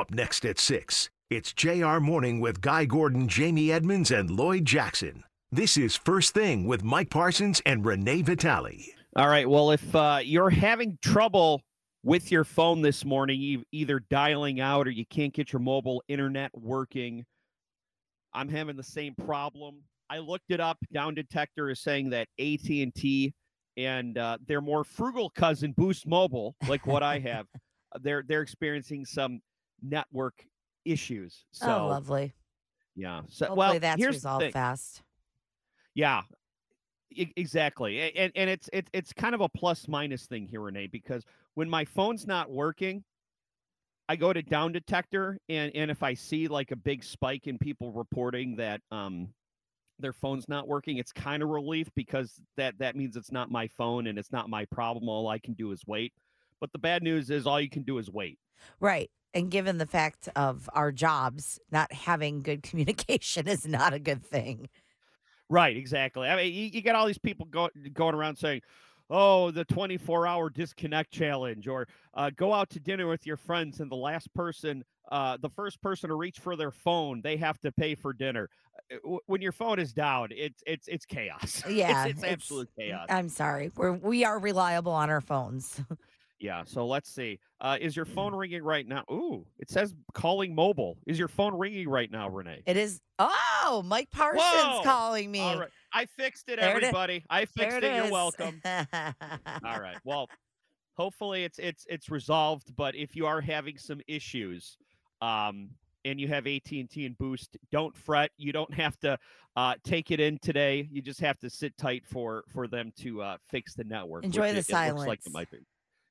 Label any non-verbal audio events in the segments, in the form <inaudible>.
Up next at 6, it's JR Morning with Guy Gordon, Jamie Edmonds, and Lloyd Jackson. This is First Thing with Mike Parsons and Renee Vitale. All right. Well, if uh, you're having trouble with your phone this morning, either dialing out or you can't get your mobile internet working, I'm having the same problem. I looked it up. Down Detector is saying that AT&T and uh, their more frugal cousin Boost Mobile, like what I <laughs> have, they're they're experiencing some network issues. So oh, lovely. Yeah. So Hopefully well, that's here's resolved fast. Yeah. exactly. And and it's it's it's kind of a plus minus thing here, Renee, because when my phone's not working, I go to down detector and and if I see like a big spike in people reporting that um their phone's not working, it's kind of relief because that that means it's not my phone and it's not my problem. All I can do is wait. But the bad news is all you can do is wait. Right. And given the fact of our jobs, not having good <laughs> communication is not a good thing. Right, exactly. I mean, you, you get all these people go, going around saying, oh, the 24 hour disconnect challenge, or uh, go out to dinner with your friends, and the last person, uh, the first person to reach for their phone, they have to pay for dinner. Uh, when your phone is down, it's it's it's chaos. <laughs> Yeah, it's, it's, it's absolute chaos. I'm sorry, we're we are reliable on our phones. <laughs> Yeah. So let's see. Uh, is your phone ringing right now? Ooh, it says calling mobile. Is your phone ringing right now, Renee? It is. Oh, Mike Parsons Whoa! calling me. All right. I fixed it, There it everybody. I fixed There it. You're welcome. All right. Well, hopefully it's it's it's resolved. But if you are having some issues, um, and you have AT and T and Boost, don't fret. You don't have to uh, take it in today. You just have to sit tight for for them to uh, fix the network. Enjoy the it, it looks like silence. it might be.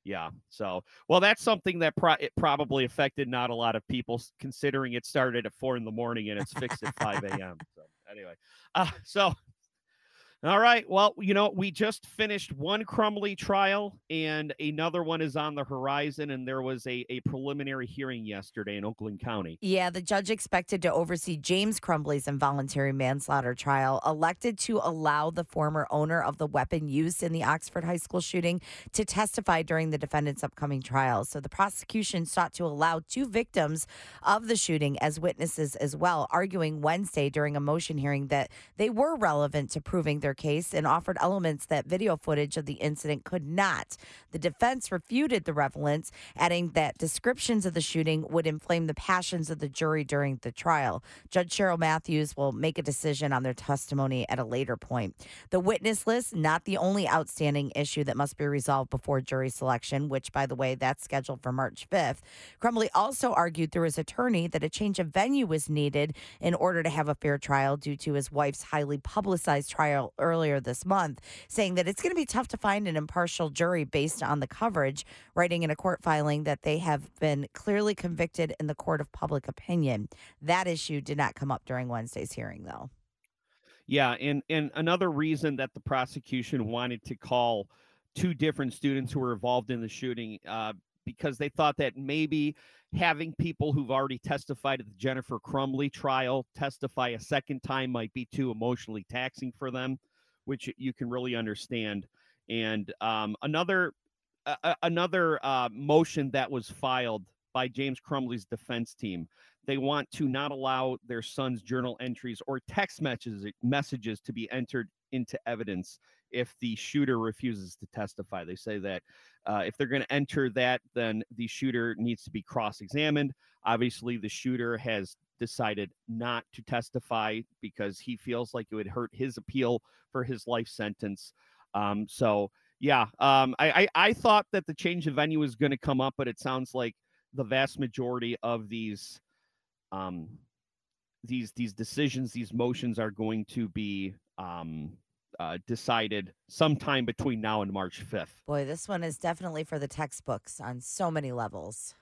Yeah. So, well, that's something that pro- it probably affected not a lot of people, considering it started at four in the morning and it's fixed at five <laughs> a.m. So, anyway, uh, so all right. Well, you know, we just finished one Crumbley trial and another one is on the horizon. And there was a, a preliminary hearing yesterday in Oakland County. Yeah, the judge expected to oversee James Crumbley's involuntary manslaughter trial elected to allow the former owner of the weapon used in the Oxford High School shooting to testify during the defendant's upcoming trial. So the prosecution sought to allow two victims of the shooting as witnesses as well, arguing Wednesday during a motion hearing that they were relevant to proving their case and offered elements that video footage of the incident could not. The defense refuted the relevance, adding that descriptions of the shooting would inflame the passions of the jury during the trial. Judge Cheryl Matthews will make a decision on their testimony at a later point. The witness list, not the only outstanding issue that must be resolved before jury selection, which, by the way, that's scheduled for March 5th. Crumbley also argued through his attorney that a change of venue was needed in order to have a fair trial due to his wife's highly publicized trial earlier this month, saying that it's going to be tough to find an impartial jury based on the coverage, writing in a court filing that they have been clearly convicted in the court of public opinion. That issue did not come up during Wednesday's hearing, though. Yeah, and and another reason that the prosecution wanted to call two different students who were involved in the shooting uh, because they thought that maybe having people who've already testified at the Jennifer Crumbley trial testify a second time might be too emotionally taxing for them, which you can really understand. And um, another a- another uh, motion that was filed by James Crumbley's defense team. They want to not allow their son's journal entries or text messages messages to be entered into evidence if the shooter refuses to testify. They say that uh, if they're going to enter that, then the shooter needs to be cross-examined. Obviously, the shooter has decided not to testify because he feels like it would hurt his appeal for his life sentence. Um, so yeah, um, I, I I thought that the change of venue was going to come up, but it sounds like the vast majority of these um, these these decisions, these motions are going to be um, uh, decided sometime between now and March fifth. Boy, this one is definitely for the textbooks on so many levels.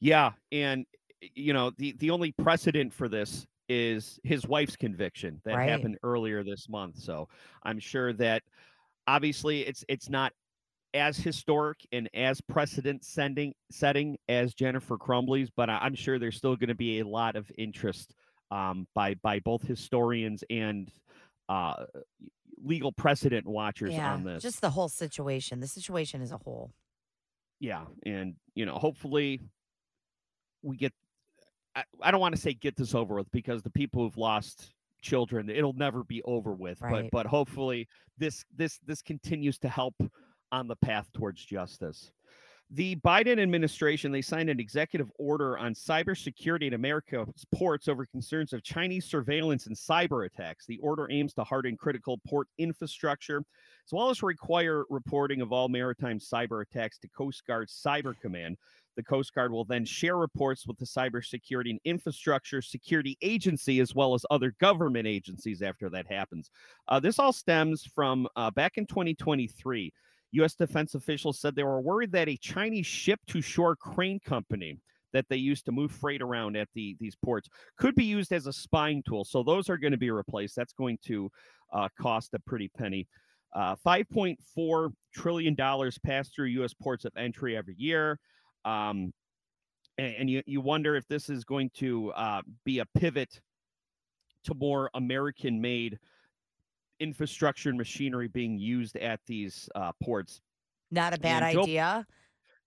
Yeah, and you know the the only precedent for this is his wife's conviction that Right. happened earlier this month. So I'm sure that obviously it's it's not as historic and as precedent sending setting as Jennifer Crumbley's, but I'm sure there's still going to be a lot of interest um, by by both historians and uh, legal precedent watchers yeah, on this. just the whole situation, the situation as a whole. yeah, and you know, hopefully we get. I, I don't want to say get this over with because the people who've lost children, it'll never be over with. Right. But but hopefully this this this continues to help on the path towards justice. The Biden administration they signed an executive order on cybersecurity in America's ports over concerns of Chinese surveillance and cyber attacks. The order aims to harden critical port infrastructure, as well as require reporting of all maritime cyber attacks to Coast Guard Cyber Command. The Coast Guard will then share reports with the Cybersecurity and Infrastructure Security Agency, as well as other government agencies after that happens. Uh, this all stems from uh, back in 2023. U.S. defense officials said they were worried that a Chinese ship to shore crane company that they used to move freight around at the these ports could be used as a spying tool. So those are going to be replaced. That's going to uh, cost a pretty penny. Uh, 5.4 trillion dollars pass through U.S. ports of entry every year, um, and, and, you you wonder if this is going to uh, be a pivot to more American-made infrastructure and machinery being used at these uh, ports. Not a bad And idea.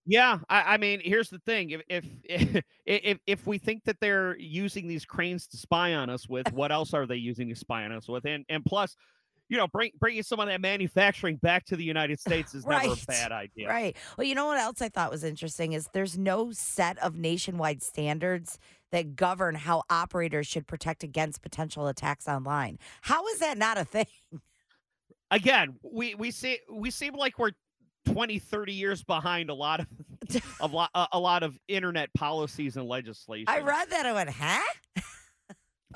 Yeah, I, I mean, here's the thing: if, <laughs> if if if we think that they're using these cranes to spy on us with, what else are they using to spy on us with? And and plus, you know, bring bringing some of that manufacturing back to the United States is <laughs> never a bad idea. Right. Well, you know what else I thought was interesting is there's no set of nationwide standards that govern how operators should protect against potential attacks online. How is that not a thing? Again, we we see we seem like we're 20, 30 years behind a lot of <laughs> a lot a, a lot of internet policies and legislation. I read that. I went, huh? <laughs>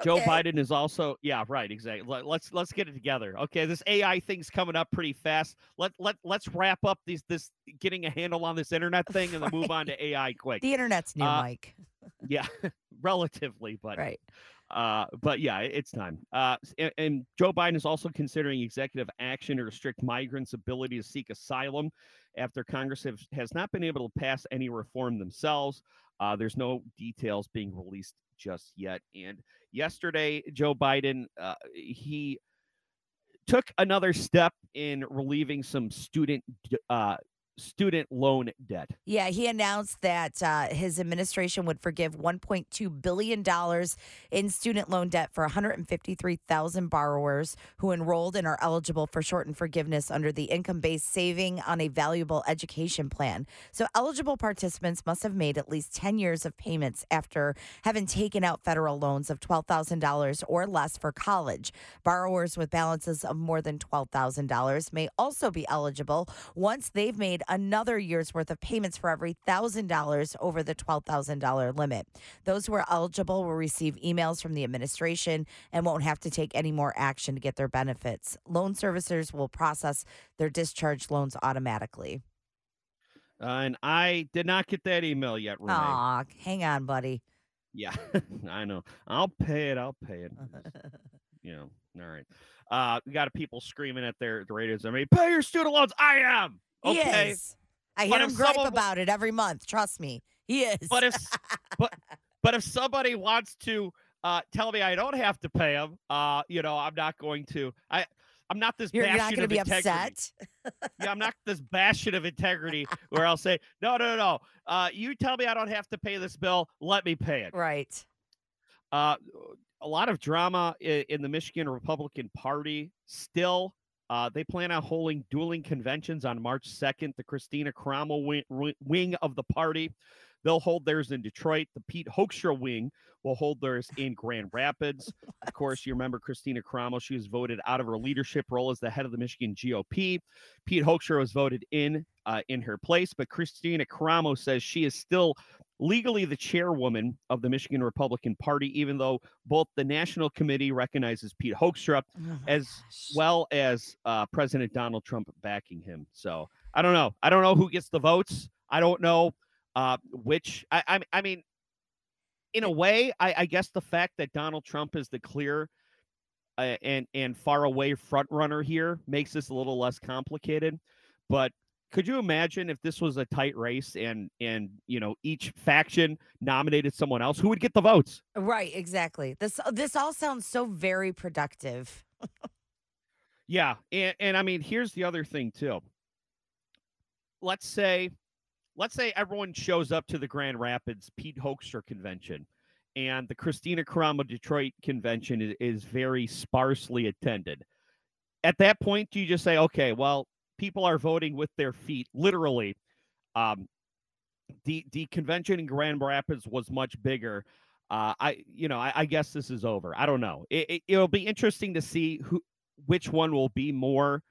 Joe Okay. Biden is also yeah right exactly. Let, let's let's get it together. Okay, this AI thing's coming up pretty fast. Let let let's wrap up these this getting a handle on this internet <laughs> thing and then move on to AI quick. The internet's new, Uh, Mike. <laughs> Yeah, <laughs> relatively, but Right. uh, but yeah, it's time. Uh, and, and Joe Biden is also considering executive action to restrict migrants' ability to seek asylum after Congress have, has not been able to pass any reform themselves. Uh, there's no details being released just yet. And yesterday, Joe Biden uh, he took another step in relieving some student uh, student loan debt. Yeah, he announced that uh, his administration would forgive $1.2 billion in student loan debt for 153,000 borrowers who enrolled and are eligible for shortened forgiveness under the income based saving on a valuable education plan. So, eligible participants must have made at least 10 years of payments after having taken out federal loans of $12,000 or less for college. Borrowers with balances of more than $12,000 may also be eligible once they've made another year's worth of payments for every $1,000 over the $12,000 limit. Those who are eligible will receive emails from the administration and won't have to take any more action to get their benefits. Loan servicers will process their discharged loans automatically. Uh, and I did not get that email yet, Renee. Aw, hang on, buddy. Yeah, <laughs> I know. I'll pay it. I'll pay it. <laughs> You know, all right. Uh, we got people screaming at their the radios. I mean, pay your student loans. I am He is. I hear him gripe someone- about it every month. Trust me. He is. But if <laughs> but but if somebody wants to uh, tell me I don't have to pay him, uh, you know, I'm not going to. I I'm not this you're, you're not going to of be integrity. upset. <laughs> Yeah, I'm not this bastion of integrity where I'll say no, no, no. Uh, you tell me I don't have to pay this bill. Let me pay it. Right. Uh, a lot of drama in, in the Michigan Republican Party still. Uh, they plan on holding dueling conventions on March 2nd. The Kristina Karamo wing, wing of the party, they'll hold theirs in Detroit. The Pete Hoekstra wing will hold theirs in Grand Rapids. <laughs> Of course, you remember Kristina Karamo. She was voted out of her leadership role as the head of the Michigan GOP. Pete Hoekstra was voted in uh, in her place, but Kristina Karamo says she is still legally the chairwoman of the Michigan Republican Party, even though both the National Committee recognizes Pete Hoekstra Oh as gosh. well as uh, President Donald Trump backing him. So I don't know. I don't know who gets the votes. I don't know uh, which. I, I I mean, in a way, I, I guess the fact that Donald Trump is the clear uh, and and far away front runner here makes this a little less complicated. But could you imagine if this was a tight race and and you know each faction nominated someone else who would get the votes? Right, exactly. This this all sounds so very productive. <laughs> Yeah, and, and I mean, here's the other thing too. Let's say, let's say everyone shows up to the Grand Rapids Pete Hoekstra convention, and the Kristina Karamo Detroit convention is, is very sparsely attended. At that point, do you just say, okay, well, people are voting with their feet, literally? Um, the the convention in Grand Rapids was much bigger. Uh, I you know I, I guess this is over. I don't know. It, it, it'll be interesting to see who which one will be more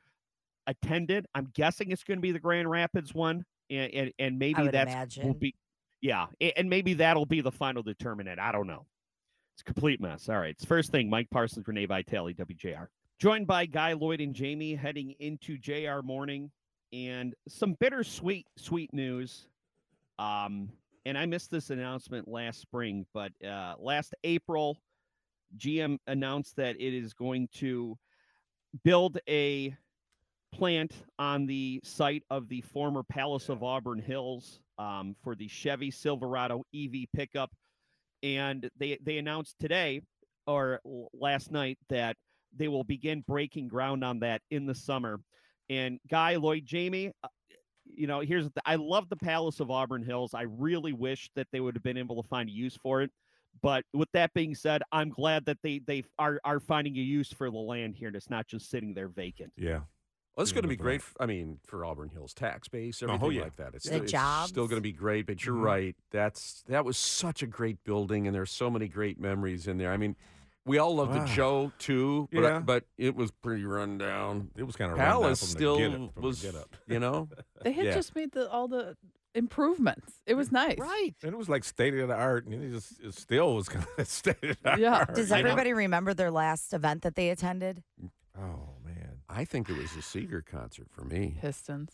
attended. I'm guessing it's going to be the Grand Rapids one, and and, and maybe that's will be yeah, and maybe that'll be the final determinant. I don't know. It's a complete mess. All right, it's first thing. Mike Parsons, Renee Vitale, WJR, joined by Guy Lloyd and Jamie, heading into JR morning, and some bittersweet sweet news. Um, and I missed this announcement last spring, but uh, last April, GM announced that it is going to build a plant on the site of the former Palace of Auburn Hills um, for the Chevy Silverado EV pickup. And they, they announced today or last night that they will begin breaking ground on that in the summer. And Guy Lloyd Jamie, uh, you know, here's the, I love the Palace of Auburn Hills. I really wish that they would have been able to find a use for it. But with that being said, I'm glad that they they are are finding a use for the land here, and it's not just sitting there vacant. Yeah. Well, it's going to be great. else. f- I mean, for Auburn Hills tax base, Oh, everything yeah. like that. It's The still, it's still going to be great. But you're Mhm. right. That's that was such a great building, and there's so many great memories in there. I mean, we all love the Wow. Joe too, but Yeah. but it was pretty run down. It was kind of Palace from still the get up, from was, the get up. you know, <laughs> They had Yeah. just made the, all the improvements. It was nice. Right. And it was like state of the art, and it just it still was <laughs> kind of state of the Yeah. art. Does I know. everybody remember their last event that they attended? Oh man. I think it was a Seger concert for me. Pistons.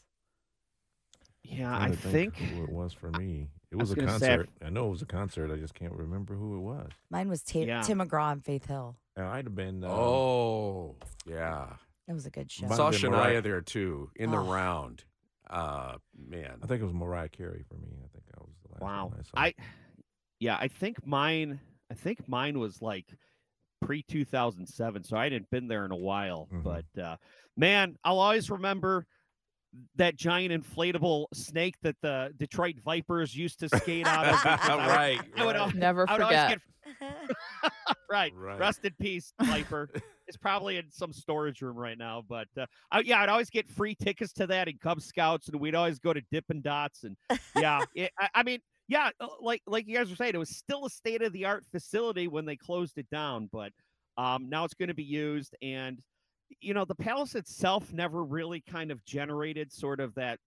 Yeah, Trying I to think who it was for me. It was was, a gonna say, I- concert. I know it was a concert. I just can't remember who it was. Mine was Ta- Yeah. Tim McGraw and Faith Hill. Uh, I'd have been. Uh, oh, yeah. It was a good show. Might have Saw been Shania Mariah. there too in the Oh. round. Uh, man. I think it was Mariah Carey for me. I think that was the last wow. one I saw. I yeah, I think mine I think mine was like pre 2007, so I hadn't been there in a while. Mhm. But uh, man, I'll always remember that giant inflatable snake that the Detroit Vipers used to skate out of. because I would- right. I would al- Never I would forget. get <laughs> right. Right. Rest in peace, Viper. <laughs> it's probably in some storage room right now. But uh, I, yeah, I'd always get free tickets to that in Cub Scouts, and we'd always go to Dippin' Dots. And <laughs> yeah, it, I, I mean, yeah, uh, like like you guys were saying, it was still a state of the art facility when they closed it down, but um, now it's going to be used. And you know, the palace itself never really kind of generated sort of that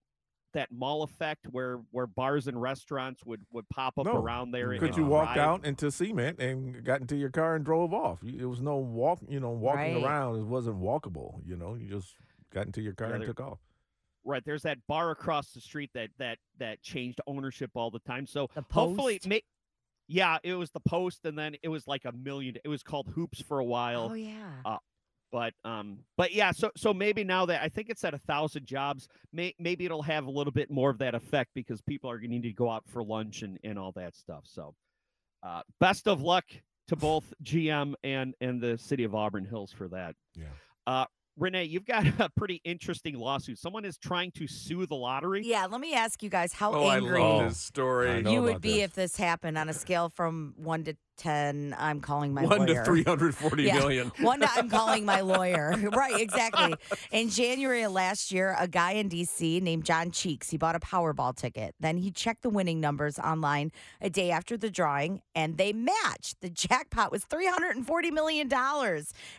that mall effect where where bars and restaurants would would pop up No. around there. Could and you walk out into cement and got into your car and drove off? It was no walk. You know, walking Right. around. It wasn't walkable. You know, you just got into your car Yeah, and took off. Right, there's that bar across the street that that that changed ownership all the time. So The hopefully, it may, yeah, it was the post, and then it was like a million. It was called Hoops for a while, Oh yeah. Uh, but um, but yeah. So so maybe now that I think it's at a thousand jobs, may, maybe it'll have a little bit more of that effect because people are going to need to go out for lunch and and all that stuff. So, uh, best of luck to both GM and and the city of Auburn Hills for that. Yeah. Uh, Renee, you've got <laughs> a pretty interesting lawsuit. Someone is trying to sue the lottery. Yeah, let me ask you guys how oh, angry I love Oh, this story. I know you would be this. if this happened on a scale from one to ten. I'm calling my One lawyer. to three hundred forty Yeah. million. <laughs> One, to- I'm <laughs> calling my lawyer. <laughs> right, exactly. In January of last year, a guy in DC named John Cheeks, he bought a Powerball ticket. Then he checked the winning numbers online a day after the drawing, and they matched. The jackpot was $340 million.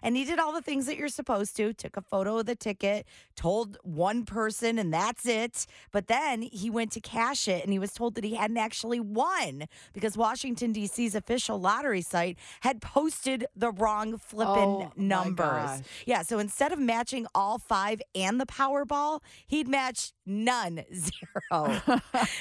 And he did all the things that you're supposed to, took a photo of the ticket, told one person, and that's it. But then he went to cash it, and he was told that he hadn't actually won because Washington, D.C.'s official lottery site had posted the wrong flipping Oh, numbers. Yeah, so instead of matching all five and the Powerball, he'd match none, <laughs> zero.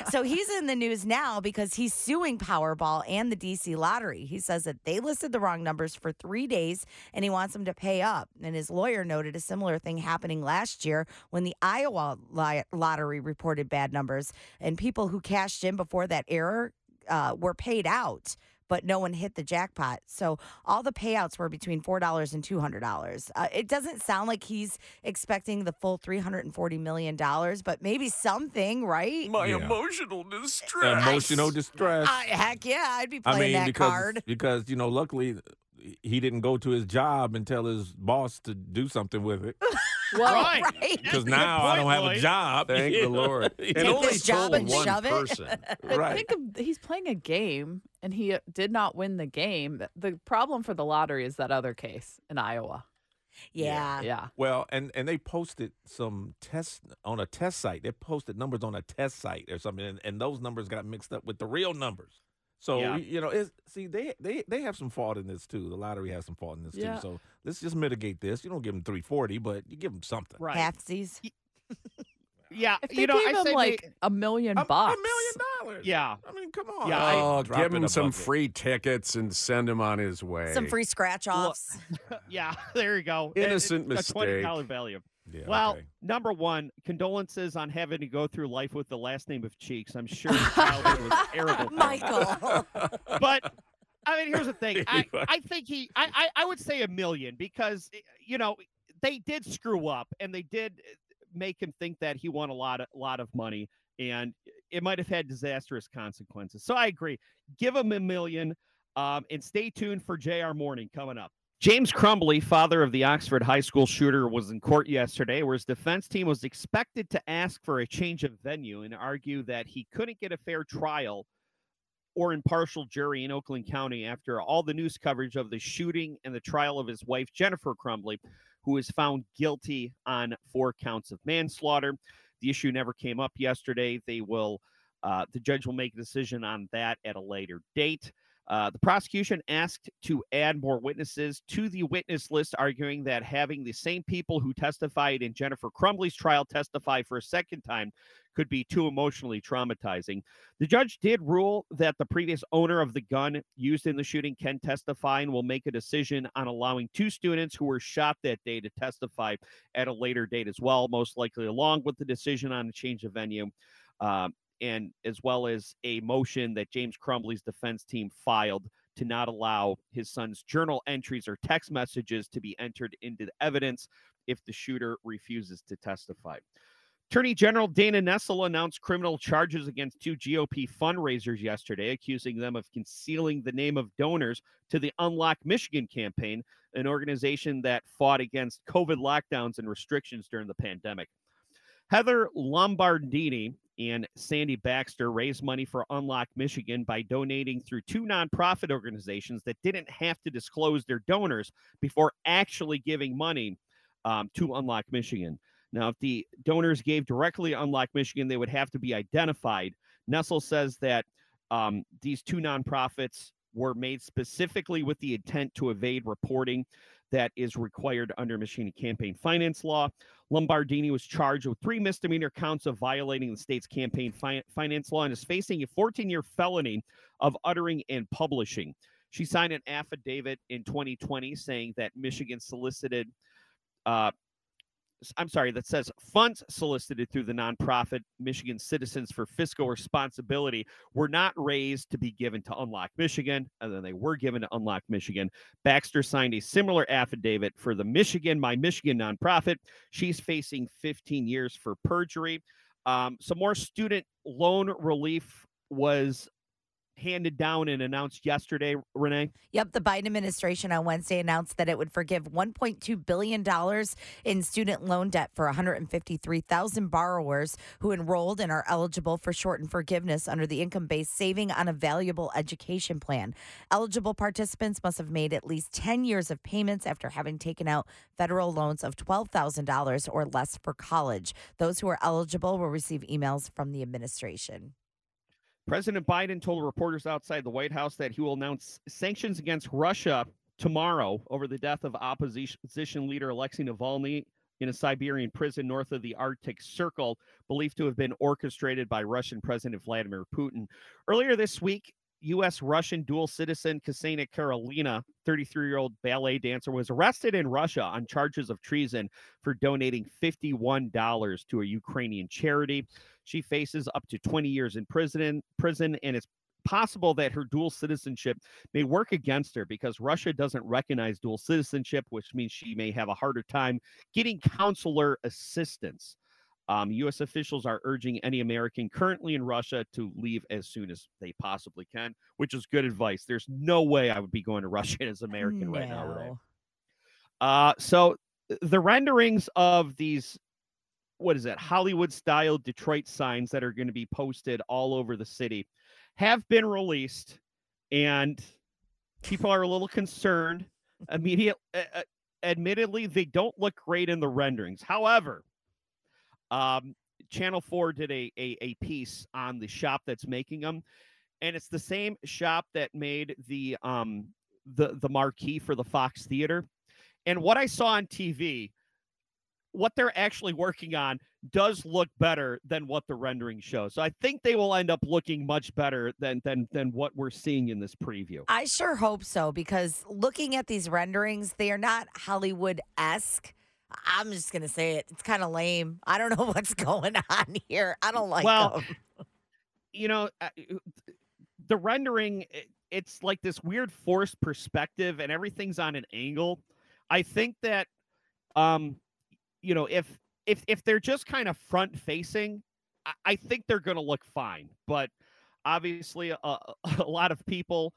so he's in the news now because he's suing Powerball and the DC Lottery. He says that they listed the wrong numbers for three days and he wants them to pay up. And his lawyer noted a similar thing happening last year when the Iowa lottery reported bad numbers and people who cashed in before that error uh, were paid out. But no one hit the jackpot. So all the payouts were between $4 and $200. Uh, it doesn't sound like he's expecting the full $340 million, but maybe something, right? My Yeah. emotional distress. Emotional distress. I, heck yeah, I'd be I playing mean, that because card. because you know, luckily he didn't go to his job and tell his boss to do something with it. <laughs> Well, Right. <laughs> Right. Because a good now I don't have Lloyd. a job. Thank the Lord. <laughs> Take And only this job told and one shove person. <laughs> But right. think of he's playing a game and he uh, did not win the game. The problem for the lottery is that other case in Iowa. Yeah. Yeah. Well, and and they posted some tests on a test site. They posted numbers on a test site or something, and, and those numbers got mixed up with the real numbers. So Yeah. you know, it's, see, they they they have some fault in this too. The lottery has some fault in this Yeah. too. So let's just mitigate this. You don't give them three forty, but you give them something. Right. Halfsies. <laughs> Yeah. If they you know, gave I him like may- a million A, a million dollars. Yeah. I mean, come on. Yeah, Oh, Drop give him some bucket. free tickets and send him on his way. Some free scratch Well, offs. <laughs> yeah, <laughs> there you go. It- Innocent it's A twenty dollar value. Yeah, Well, okay. number one, condolences on having to go through life with the last name of Cheeks. I'm sure his childhood was <laughs> terrible. Michael. <laughs> But I mean, here's the thing. <laughs> I, I think he. I, I I would say a million because eh, you know they did screw up and they did eh, make him think that he won a lot of lot of money and it might have had disastrous consequences. So I agree. Give him a million. Um, and stay tuned for JR Morning coming up. James Crumbley, father of the Oxford High School shooter, was in court yesterday, where his defense team was expected to ask for a change of venue and argue that he couldn't get a fair trial or impartial jury in Oakland County after all the news coverage of the shooting and the trial of his wife, Jennifer Crumbley, who was found guilty on four counts of manslaughter. The issue never came up yesterday. They will, uh, the judge will make a decision on that at a later date. Uh, the prosecution asked to add more witnesses to the witness list, arguing that having the same people who testified in Jennifer Crumbley's trial testify for a second time could be too emotionally traumatizing. The judge did rule that the previous owner of the gun used in the shooting can testify and will make a decision on allowing two students who were shot that day to testify at a later date as well, most likely along with the decision on a change of venue. Um, and as well as a motion that James Crumbley's defense team filed to not allow his son's journal entries or text messages to be entered into evidence if the shooter refuses to testify. Attorney General Dana Nessel announced criminal charges against two GOP fundraisers yesterday, accusing them of concealing the name of donors to the Unlock Michigan campaign, an organization that fought against COVID lockdowns and restrictions during the pandemic. Heather Lombardini and Sandy Baxter raised money for Unlock Michigan by donating through two nonprofit organizations that didn't have to disclose their donors before actually giving money um, to Unlock Michigan. Now, if the donors gave directly to Unlock Michigan, they would have to be identified. Nessel says that um, these two nonprofits were made specifically with the intent to evade reporting that is required under Michigan campaign finance law. Lombardini was charged with three misdemeanor counts of violating the state's campaign fi- finance law and is facing a 14 year felony of uttering and publishing. She signed an affidavit in 2020 saying that Michigan solicited, uh, I'm sorry, that says funds solicited through the nonprofit Michigan Citizens for Fiscal Responsibility were not raised to be given to Unlock Michigan, and then they were given to Unlock Michigan. Baxter signed a similar affidavit for the Michigan My Michigan nonprofit. She's facing 15 years for perjury. Um, some more student loan relief was handed down and announced yesterday, Renee. Yep, the Biden administration on Wednesday announced that it would forgive $1.2 billion in student loan debt for 153,000 borrowers who enrolled and are eligible for shortened forgiveness under the income based Saving on a Valuable Education Plan. Eligible participants must have made at least 10 years of payments after having taken out federal loans of $12,000 or less for college. Those who are eligible will receive emails from the administration. President Biden told reporters outside the White House that he will announce sanctions against Russia tomorrow over the death of opposition leader Alexei Navalny in a Siberian prison north of the Arctic Circle, believed to have been orchestrated by Russian President Vladimir Putin. Earlier this week, U.S. Russian dual citizen Ksenia Karelina, 33 year old ballet dancer, was arrested in Russia on charges of treason for donating $51 to a Ukrainian charity. She faces up to 20 years in prison, prison and it's possible that her dual citizenship may work against her because Russia doesn't recognize dual citizenship, which means she may have a harder time getting consular assistance. Um, U.S. officials are urging any American currently in Russia to leave as soon as they possibly can, which is good advice. There's no way I would be going to <laughs> Russia as American right now. No. Uh, so the renderings of these, what is it, Hollywood style Detroit signs that are going to be posted all over the city have been released, and people are a little concerned. Immediate, uh, admittedly, they don't look great in the renderings. However, um, Channel 4 did a, a, a piece on the shop that's making them, and it's the same shop that made the um the the marquee for the Fox Theater. And what I saw on TV, what they're actually working on does look better than what the rendering shows. So I think they will end up looking much better than than than what we're seeing in this preview. I sure hope so because looking at these renderings, they are not Hollywood esque. I'm just gonna say it. It's kind of lame. I don't <laughs> know what's going on here. I don't like Well, them. you know, uh, the rendering. It's like this weird forced perspective and everything's on an angle. I think that um you know, if if if they're just kind of front facing, I, I think they're going to look fine. But obviously a, <laughs> a lot of people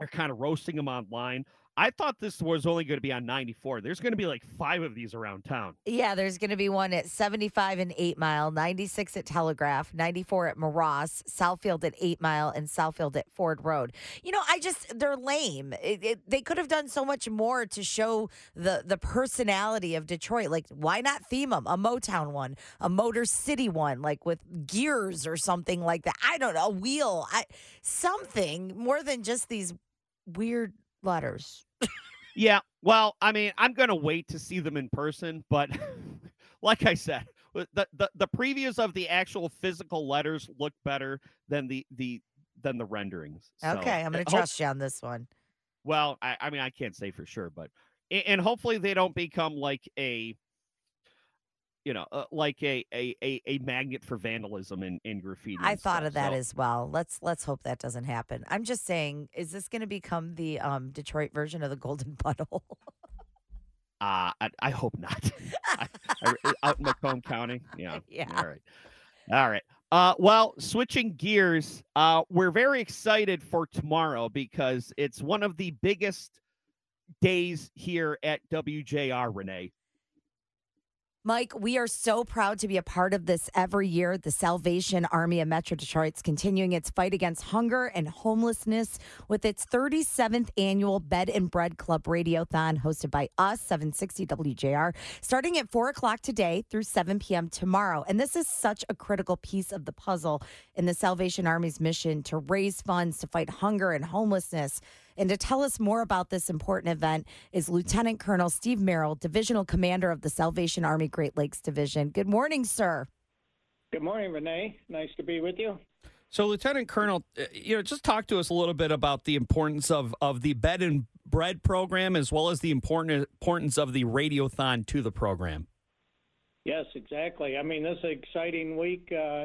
are kind of roasting them online. I thought this was only going to be on 94. There's going to be like 5 of these around town. Yeah, there's going to be one at 75 and 8 Mile, 96 at Telegraph, 94 at Moross, Southfield at 8 Mile, and Southfield at Ford Road. You know, I just, they're lame. It, it, they could have done so much more to show the, the personality of Detroit. Like, why not theme them? A Motown one, a Motor City one, like with gears or something like that. I don't know, a wheel, I, something more than just these weird letters. Yeah, well, I mean, I'm going to wait to see them in person, but <laughs> like I said, the, the the previews of the actual physical letters look better than the the than the renderings. So, Okay, I'm going to hope- trust you on this one. Well, I, I mean, I can't say for sure, but and hopefully they don't become like a, you know, uh, like a, a a a magnet for vandalism and, and graffiti. I and thought stuff, of that so- as well. Let's let's hope that doesn't happen. I'm just saying, is this going to become the um, Detroit version of the Golden <laughs> Buttle? Uh, I, I hope not. <laughs> I, I, out in Macomb County. Yeah. <laughs> Yeah. All right. All right. Uh, well, switching gears, uh, we're very excited for tomorrow because it's one of the biggest days here at WJR, Renee. Mike, we are so proud to be a part of this every year. The Salvation Army of Metro Detroit's continuing its fight against hunger and homelessness with its 37th annual Bed and Bread Club Radiothon hosted by us, 760 WJR, starting at 4 o'clock today through 7 p.m. tomorrow. And this is such a critical piece of the puzzle in the Salvation Army's mission to raise funds to fight hunger and homelessness. And to tell us more about this important event is Lieutenant Colonel Steve Merritt, Divisional Commander of the Salvation Army Great Lakes Division. Good morning, sir. Good morning, Renee. Nice to be with you. So, Lieutenant Colonel, uh, you know, just talk to us a little bit about the importance of of the bed and bread program, as well as the important importance of the radiothon to the program. Yes, exactly. I mean, this is an exciting week uh,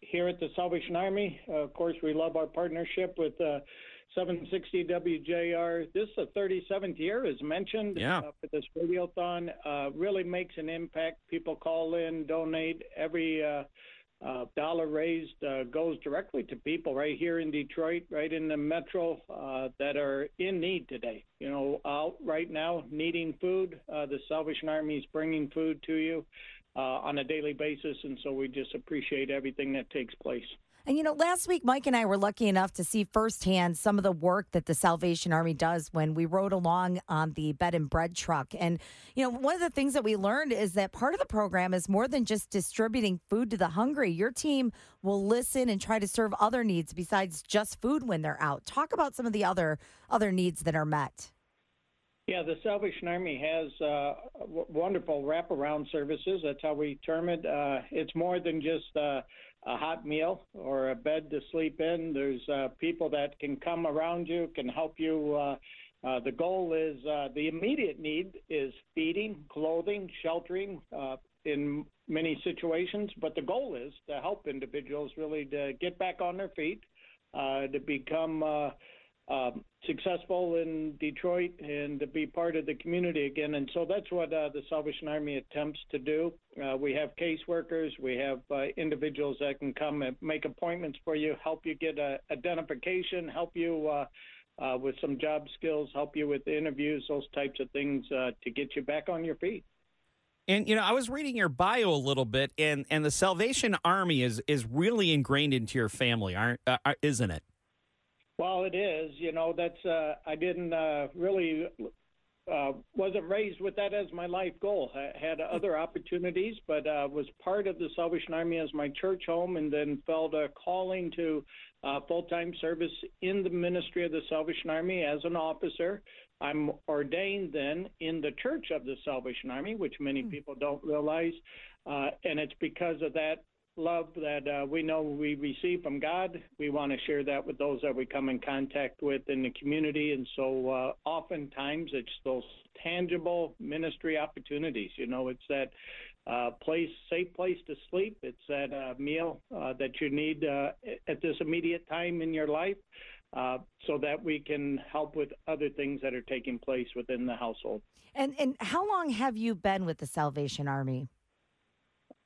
here at the Salvation Army. Uh, of course, we love our partnership with uh, 760 WJR. This is the 37th year, as mentioned, Yeah. uh, for this radiothon. Uh, really makes an impact. People call in, donate. Every uh, uh, dollar raised uh, goes directly to people right here in Detroit, right in the metro, uh, that are in need today. You know, out right now needing food. Uh, the Salvation Army is bringing food to you uh, on a daily basis, and so we just appreciate everything that takes place. And you know, last week, Mike and I were lucky enough to see firsthand some of the work that the Salvation Army does when we rode along on the bed and bread truck. And, you know, one of the things that we learned is that part of the program is more than just distributing food to the hungry. Your team will listen and try to serve other needs besides just food when they're out. Talk about some of the other other needs that are met. Yeah, the Salvation Army has uh, w- wonderful wraparound services. That's how we term it. Uh, it's more than just uh, a hot meal or a bed to sleep in. There's uh, people that can come around you, can help you. Uh, uh, the goal is uh, the immediate need is feeding, clothing, sheltering uh, in many situations, but the goal is to help individuals really to get back on their feet, uh, to become uh, um, successful in Detroit and to be part of the community again. And so that's what uh, the Salvation Army attempts to do. Uh, we have caseworkers, we have uh, individuals that can come and make appointments for you, help you get a identification, help you. Uh, uh, with some job skills, help you with interviews, those types of things uh, to get you back on your feet. And you know, I was reading your bio a little bit, and and the Salvation Army is is really ingrained into your family, aren't uh, isn't it? Well, it is. You know, that's uh, I didn't uh, really uh, wasn't raised with that as my life goal. I had other opportunities, but uh, was part of the Salvation Army as my church home, and then felt a calling to uh, full-time service in the ministry of the Salvation Army as an officer. I'm ordained then in the Church of the Salvation Army, which many people don't realize, uh, and it's because of that love that uh, we know we receive from God. We want to share that with those that we come in contact with in the community. And so uh, oftentimes it's those tangible ministry opportunities. You know, it's that uh, place, safe place to sleep. It's that uh, meal uh, that you need uh, at this immediate time in your life. Uh, so that we can help with other things that are taking place within the household. And and how long have you been with the Salvation Army?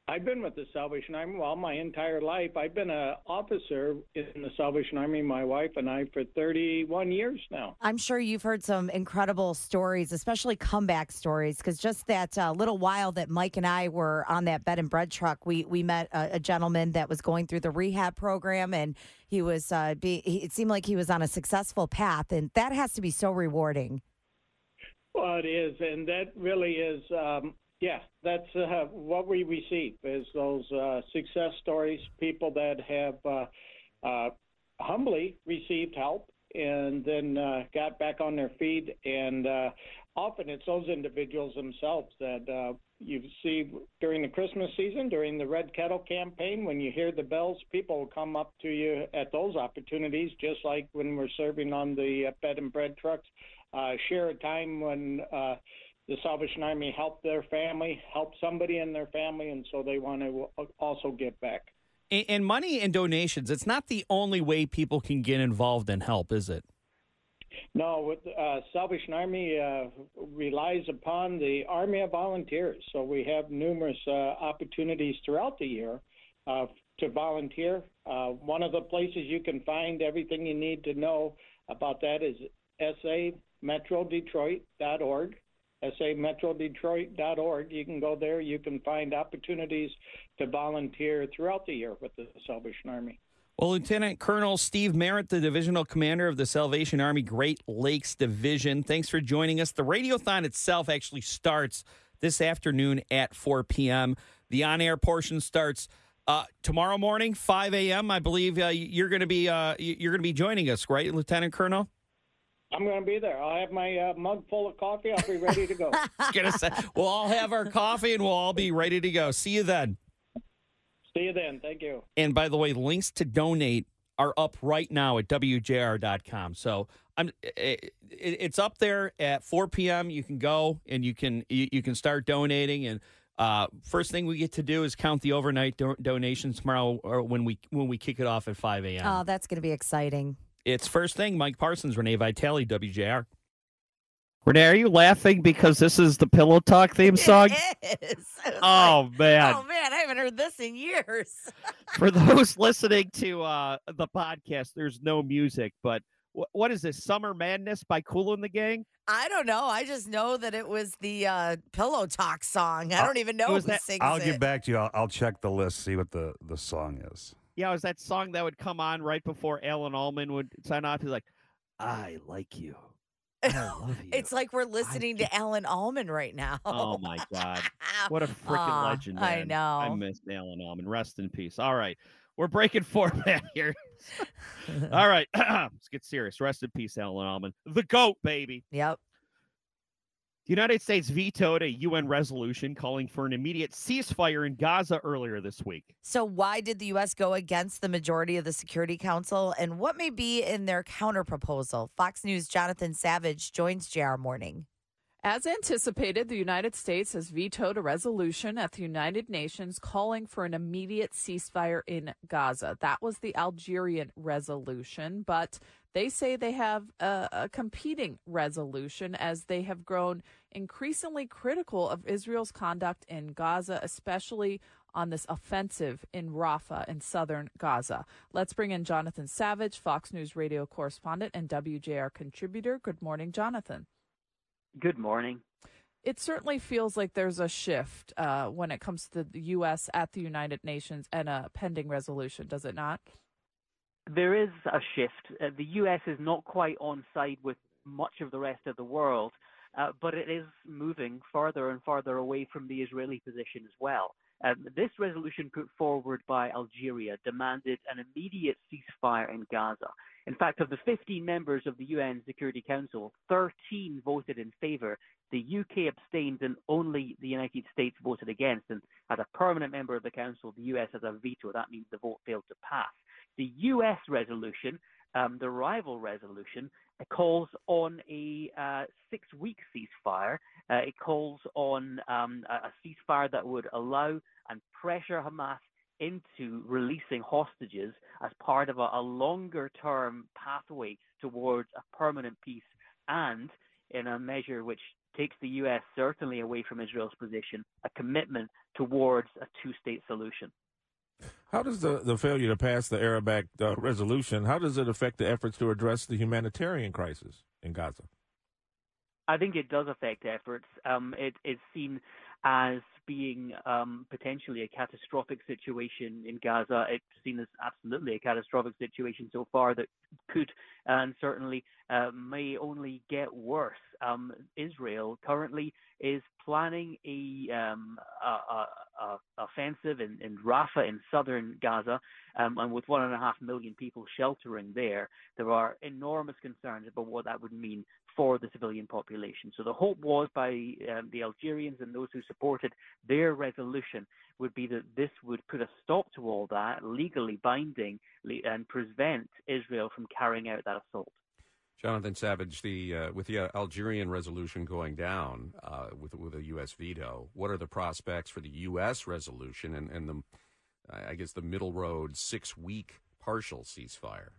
I've been with the Salvation Army well my entire life. I've been an officer in the Salvation Army, my wife and I, for 31 years now. I'm sure you've heard some incredible stories, especially comeback stories, because just that uh, little while that Mike and I were on that bed and bread truck, we we met a, a gentleman that was going through the rehab program, and he was uh, be, it seemed like he was on a successful path, and that has to be so rewarding. Well, it is, and that really is um, yeah, that's uh, what we receive is those uh, success stories, people that have uh, uh humbly received help and then uh, got back on their feet. And uh, often it's those individuals themselves that you see during the Christmas season, during the Red Kettle campaign, when you hear the bells, people will come up to you at those opportunities, just like when we're serving on the bed and bread trucks. share a time when the Salvation Army help their family, help somebody in their family, and so they want to also give back. And, money and donations, it's not the only way people can get involved and help, is it? No, with uh, Salvation Army uh, relies upon the Army of Volunteers. So we have numerous uh, opportunities throughout the year uh, to volunteer. Uh, one of the places you can find everything you need to know about that is sametrodetroit.org sametrodetroit.org. You can go there. You can find opportunities to volunteer throughout the year with the Salvation Army. Well, Lieutenant Colonel Steve Merritt, the Divisional Commander of the Salvation Army Great Lakes Division, thanks for joining us. The Radiothon itself actually starts this afternoon at 4 p.m. The on air portion starts. Uh, tomorrow morning, 5 a.m. I believe uh, you're going to be uh, you're going to be joining us, right, Lieutenant Colonel? I'm going to be there. I'll have my uh, mug full of coffee. I'll be ready to go. <laughs> gonna say, we'll all have our coffee and we'll all be ready to go. See you then. See you then. Thank you. And by the way, links to donate are up right now at wjr.com. So I'm it, it's up there at 4 p.m. You can go and you can you, you can start donating and uh, first thing we get to do is count the overnight do- donations tomorrow or when we when we kick it off at 5 a.m. Oh, that's going to be exciting. It's first thing, Mike Parsons, Renee Vitale, WJR. Renee, are you laughing because this is the Pillow Talk theme <laughs> song? It is. Oh like, man! Oh man, I haven't heard this in years. <laughs> For those listening to uh, the podcast, there's no music, but what is this? Summer Madness by Kool and the Gang? I don't know. I just know that it was the uh, Pillow Talk song. I don't even know who that, sings I'll it. get back to you. I'll, I'll check the list, see what the the song is. Yeah, it was that song that would come on right before Alan Almond would sign off. He's like, I like you. I <laughs> love you. it's like we're listening to Alan Almond right now. Oh my God. <laughs> What a freaking legend. Man. I know. I miss Alan Almond. Rest in peace. All right. We're breaking <laughs> format here. All right. <clears throat> Let's get serious. Rest in peace, Alan Almond. The GOAT, baby. Yep. The United States vetoed a UN resolution calling for an immediate ceasefire in Gaza earlier this week. So, why did the U.S. go against the majority of the Security Council, and what may be in their counterproposal? Fox News' Jonathan Savage joins JR Morning. As anticipated, the United States has vetoed a resolution at the United Nations calling for an immediate ceasefire in Gaza. That was the Algerian resolution, but they say they have a, a, competing resolution as they have grown increasingly critical of Israel's conduct in Gaza, especially on this offensive in Rafah in southern Gaza. Let's bring in Jonathan Savage, Fox News radio correspondent and WJR contributor. Good morning, Jonathan. Good morning. It certainly feels like there's a shift uh, when it comes to the U.S. at the United Nations and a pending resolution, does it not? There is a shift. Uh, the U.S. is not quite on side with much of the rest of the world, uh, but it is moving farther and farther away from the Israeli position as well. Um, this resolution put forward by Algeria demanded an immediate ceasefire in Gaza. In fact, of the 15 members of the UN Security Council, 13 voted in favour. The UK abstained and only the United States voted against. And as a permanent member of the Council, the US has a veto. That means the vote failed to pass. The US resolution, um, the rival resolution, calls on a uh, six week ceasefire. Uh, it calls on um, a ceasefire that would allow and pressure Hamas into releasing hostages as part of a, a longer term pathway towards a permanent peace and in a measure which takes the U.S. certainly away from Israel's position, a commitment towards a two state solution. How does the, the failure to pass the Arab Act uh, resolution, how does it affect the efforts to address the humanitarian crisis in Gaza? I think it does affect efforts. Um, it is seen as being um, potentially a catastrophic situation in Gaza. It's seen as absolutely a catastrophic situation so far that could and certainly uh, may only get worse. Um, Israel currently is planning a, um, a, a, a offensive in, in, Rafah in southern Gaza, um, and with one and a half million people sheltering there, there are enormous concerns about what that would mean for the civilian population. So the hope was by um, the Algerians and those who supported their resolution would be that this would put a stop to all that, legally binding, and prevent Israel from carrying out that assault. Jonathan Savage, the uh, with the uh, Algerian resolution going down uh, with with a U.S. veto, what are the prospects for the U.S. resolution and, and the, I guess, the middle road six week partial ceasefire?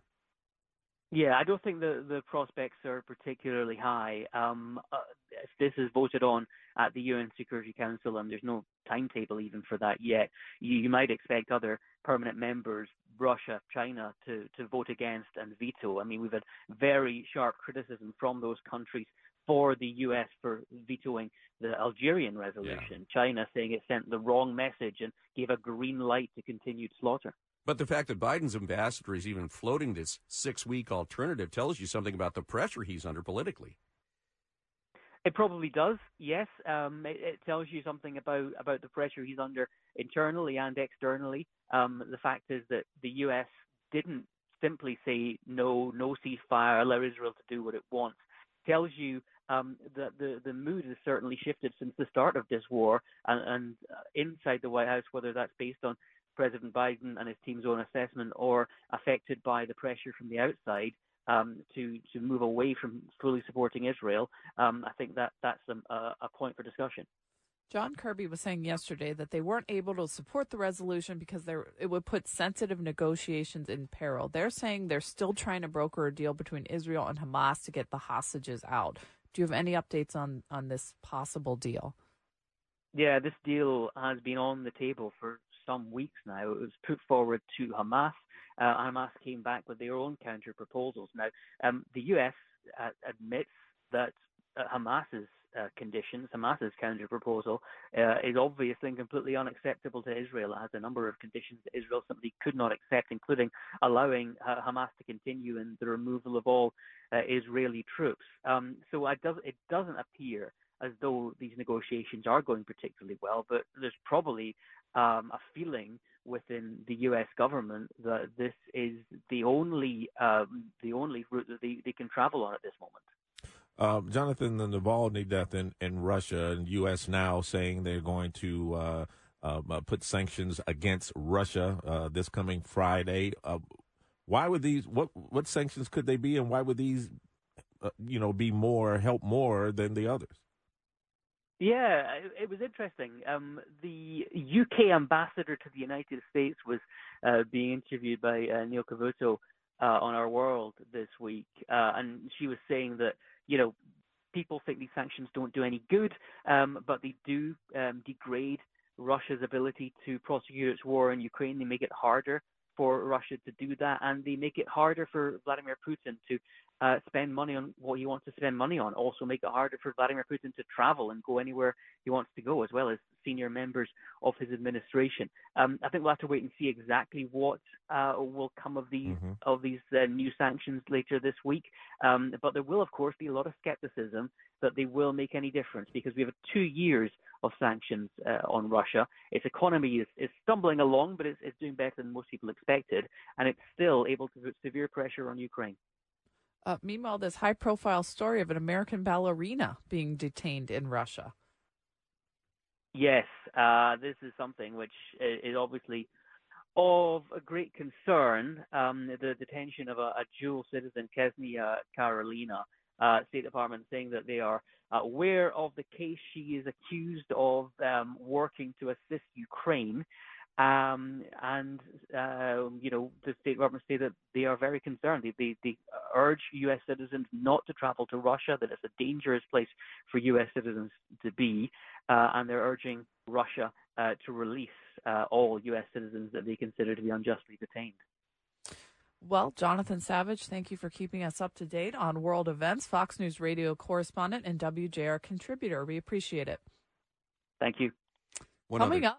Yeah, I don't think the the prospects are particularly high. Um, uh, if this is voted on at the UN Security Council, and there's no timetable even for that yet, you, you might expect other permanent members, Russia, China, to to vote against and veto. I mean, we've had very sharp criticism from those countries for the US for vetoing the Algerian resolution. Yeah. China saying it sent the wrong message and gave a green light to continued slaughter. But the fact that Biden's ambassador is even floating this six week alternative tells you something about the pressure he's under politically. It probably does, yes. Um, it, it, tells you something about, about the pressure he's under internally and externally. Um, the fact is that the U.S. didn't simply say no, no ceasefire, allow Israel to do what it wants. Tells you um, that the, the mood has certainly shifted since the start of this war, and, and uh, inside the White House, whether that's based on President Biden and his team's own assessment or affected by the pressure from the outside um, to to move away from fully supporting Israel, um, I think that that's a, a point for discussion. John Kirby was saying yesterday that they weren't able to support the resolution because it would put sensitive negotiations in peril. They're saying they're still trying to broker a deal between Israel and Hamas to get the hostages out. Do you have any updates on, on this possible deal? Yeah, this deal has been on the table for some weeks now. It was put forward to Hamas. Uh, Hamas came back with their own counter proposals. Now, um, the U.S. Uh, admits that uh, Hamas's uh, conditions, Hamas's counter proposal, uh, is obviously and completely unacceptable to Israel. It has a number of conditions that Israel simply could not accept, including allowing uh, Hamas to continue and the removal of all Israeli troops. Um, so does, it doesn't appear as though these negotiations are going particularly well, but there's probably um, a feeling within the U.S. government that this is the only um, the only route that they, they can travel on at this moment. Uh, Jonathan, the Navalny death in, in Russia and U.S. now saying they're going to uh, um, uh, put sanctions against Russia uh, this coming Friday. Uh, why would these? What what sanctions could they be, and why would these, uh, you know, be more help more than the others? Yeah, it, was interesting. Um, the UK ambassador to the United States was uh, being interviewed by uh, Neil Cavuto uh, on Your World this week, uh, and she was saying that you know people think these sanctions don't do any good, um, but they do um, degrade Russia's ability to prosecute its war in Ukraine. They make it harder for Russia to do that, and they make it harder for Vladimir Putin to uh, spend money on what he wants to spend money on. Also, make it harder for Vladimir Putin to travel and go anywhere he wants to go, as well as senior members of his administration. Um, I think we'll have to wait and see exactly what uh, will come of these Mhm. of these uh, new sanctions later this week. Um, but there will, of course, be a lot of skepticism that they will make any difference because we have two years of sanctions uh, on Russia. Its economy is, is stumbling along, but it's, it's doing better than most people expected, and it's still able to put severe pressure on Ukraine. Uh, meanwhile, this high profile story of an American ballerina being detained in Russia. Yes, uh, this is something which is obviously of a great concern. Um, the detention of a, a dual citizen, Ksenia Karelina, uh, State Department saying that they are aware of the case. She is accused of um, working to assist Ukraine. Um, and, uh, you know, the State Department say that they are very concerned. They, they, they urge U.S. citizens not to travel to Russia, that it's a dangerous place for U.S. citizens to be, uh, and they're urging Russia uh, to release uh, all U.S. citizens that they consider to be unjustly detained. Well, Jonathan Savage, thank you for keeping us up to date on world events. Fox News radio correspondent and WJR contributor. We appreciate it. Thank you. One Coming other- up.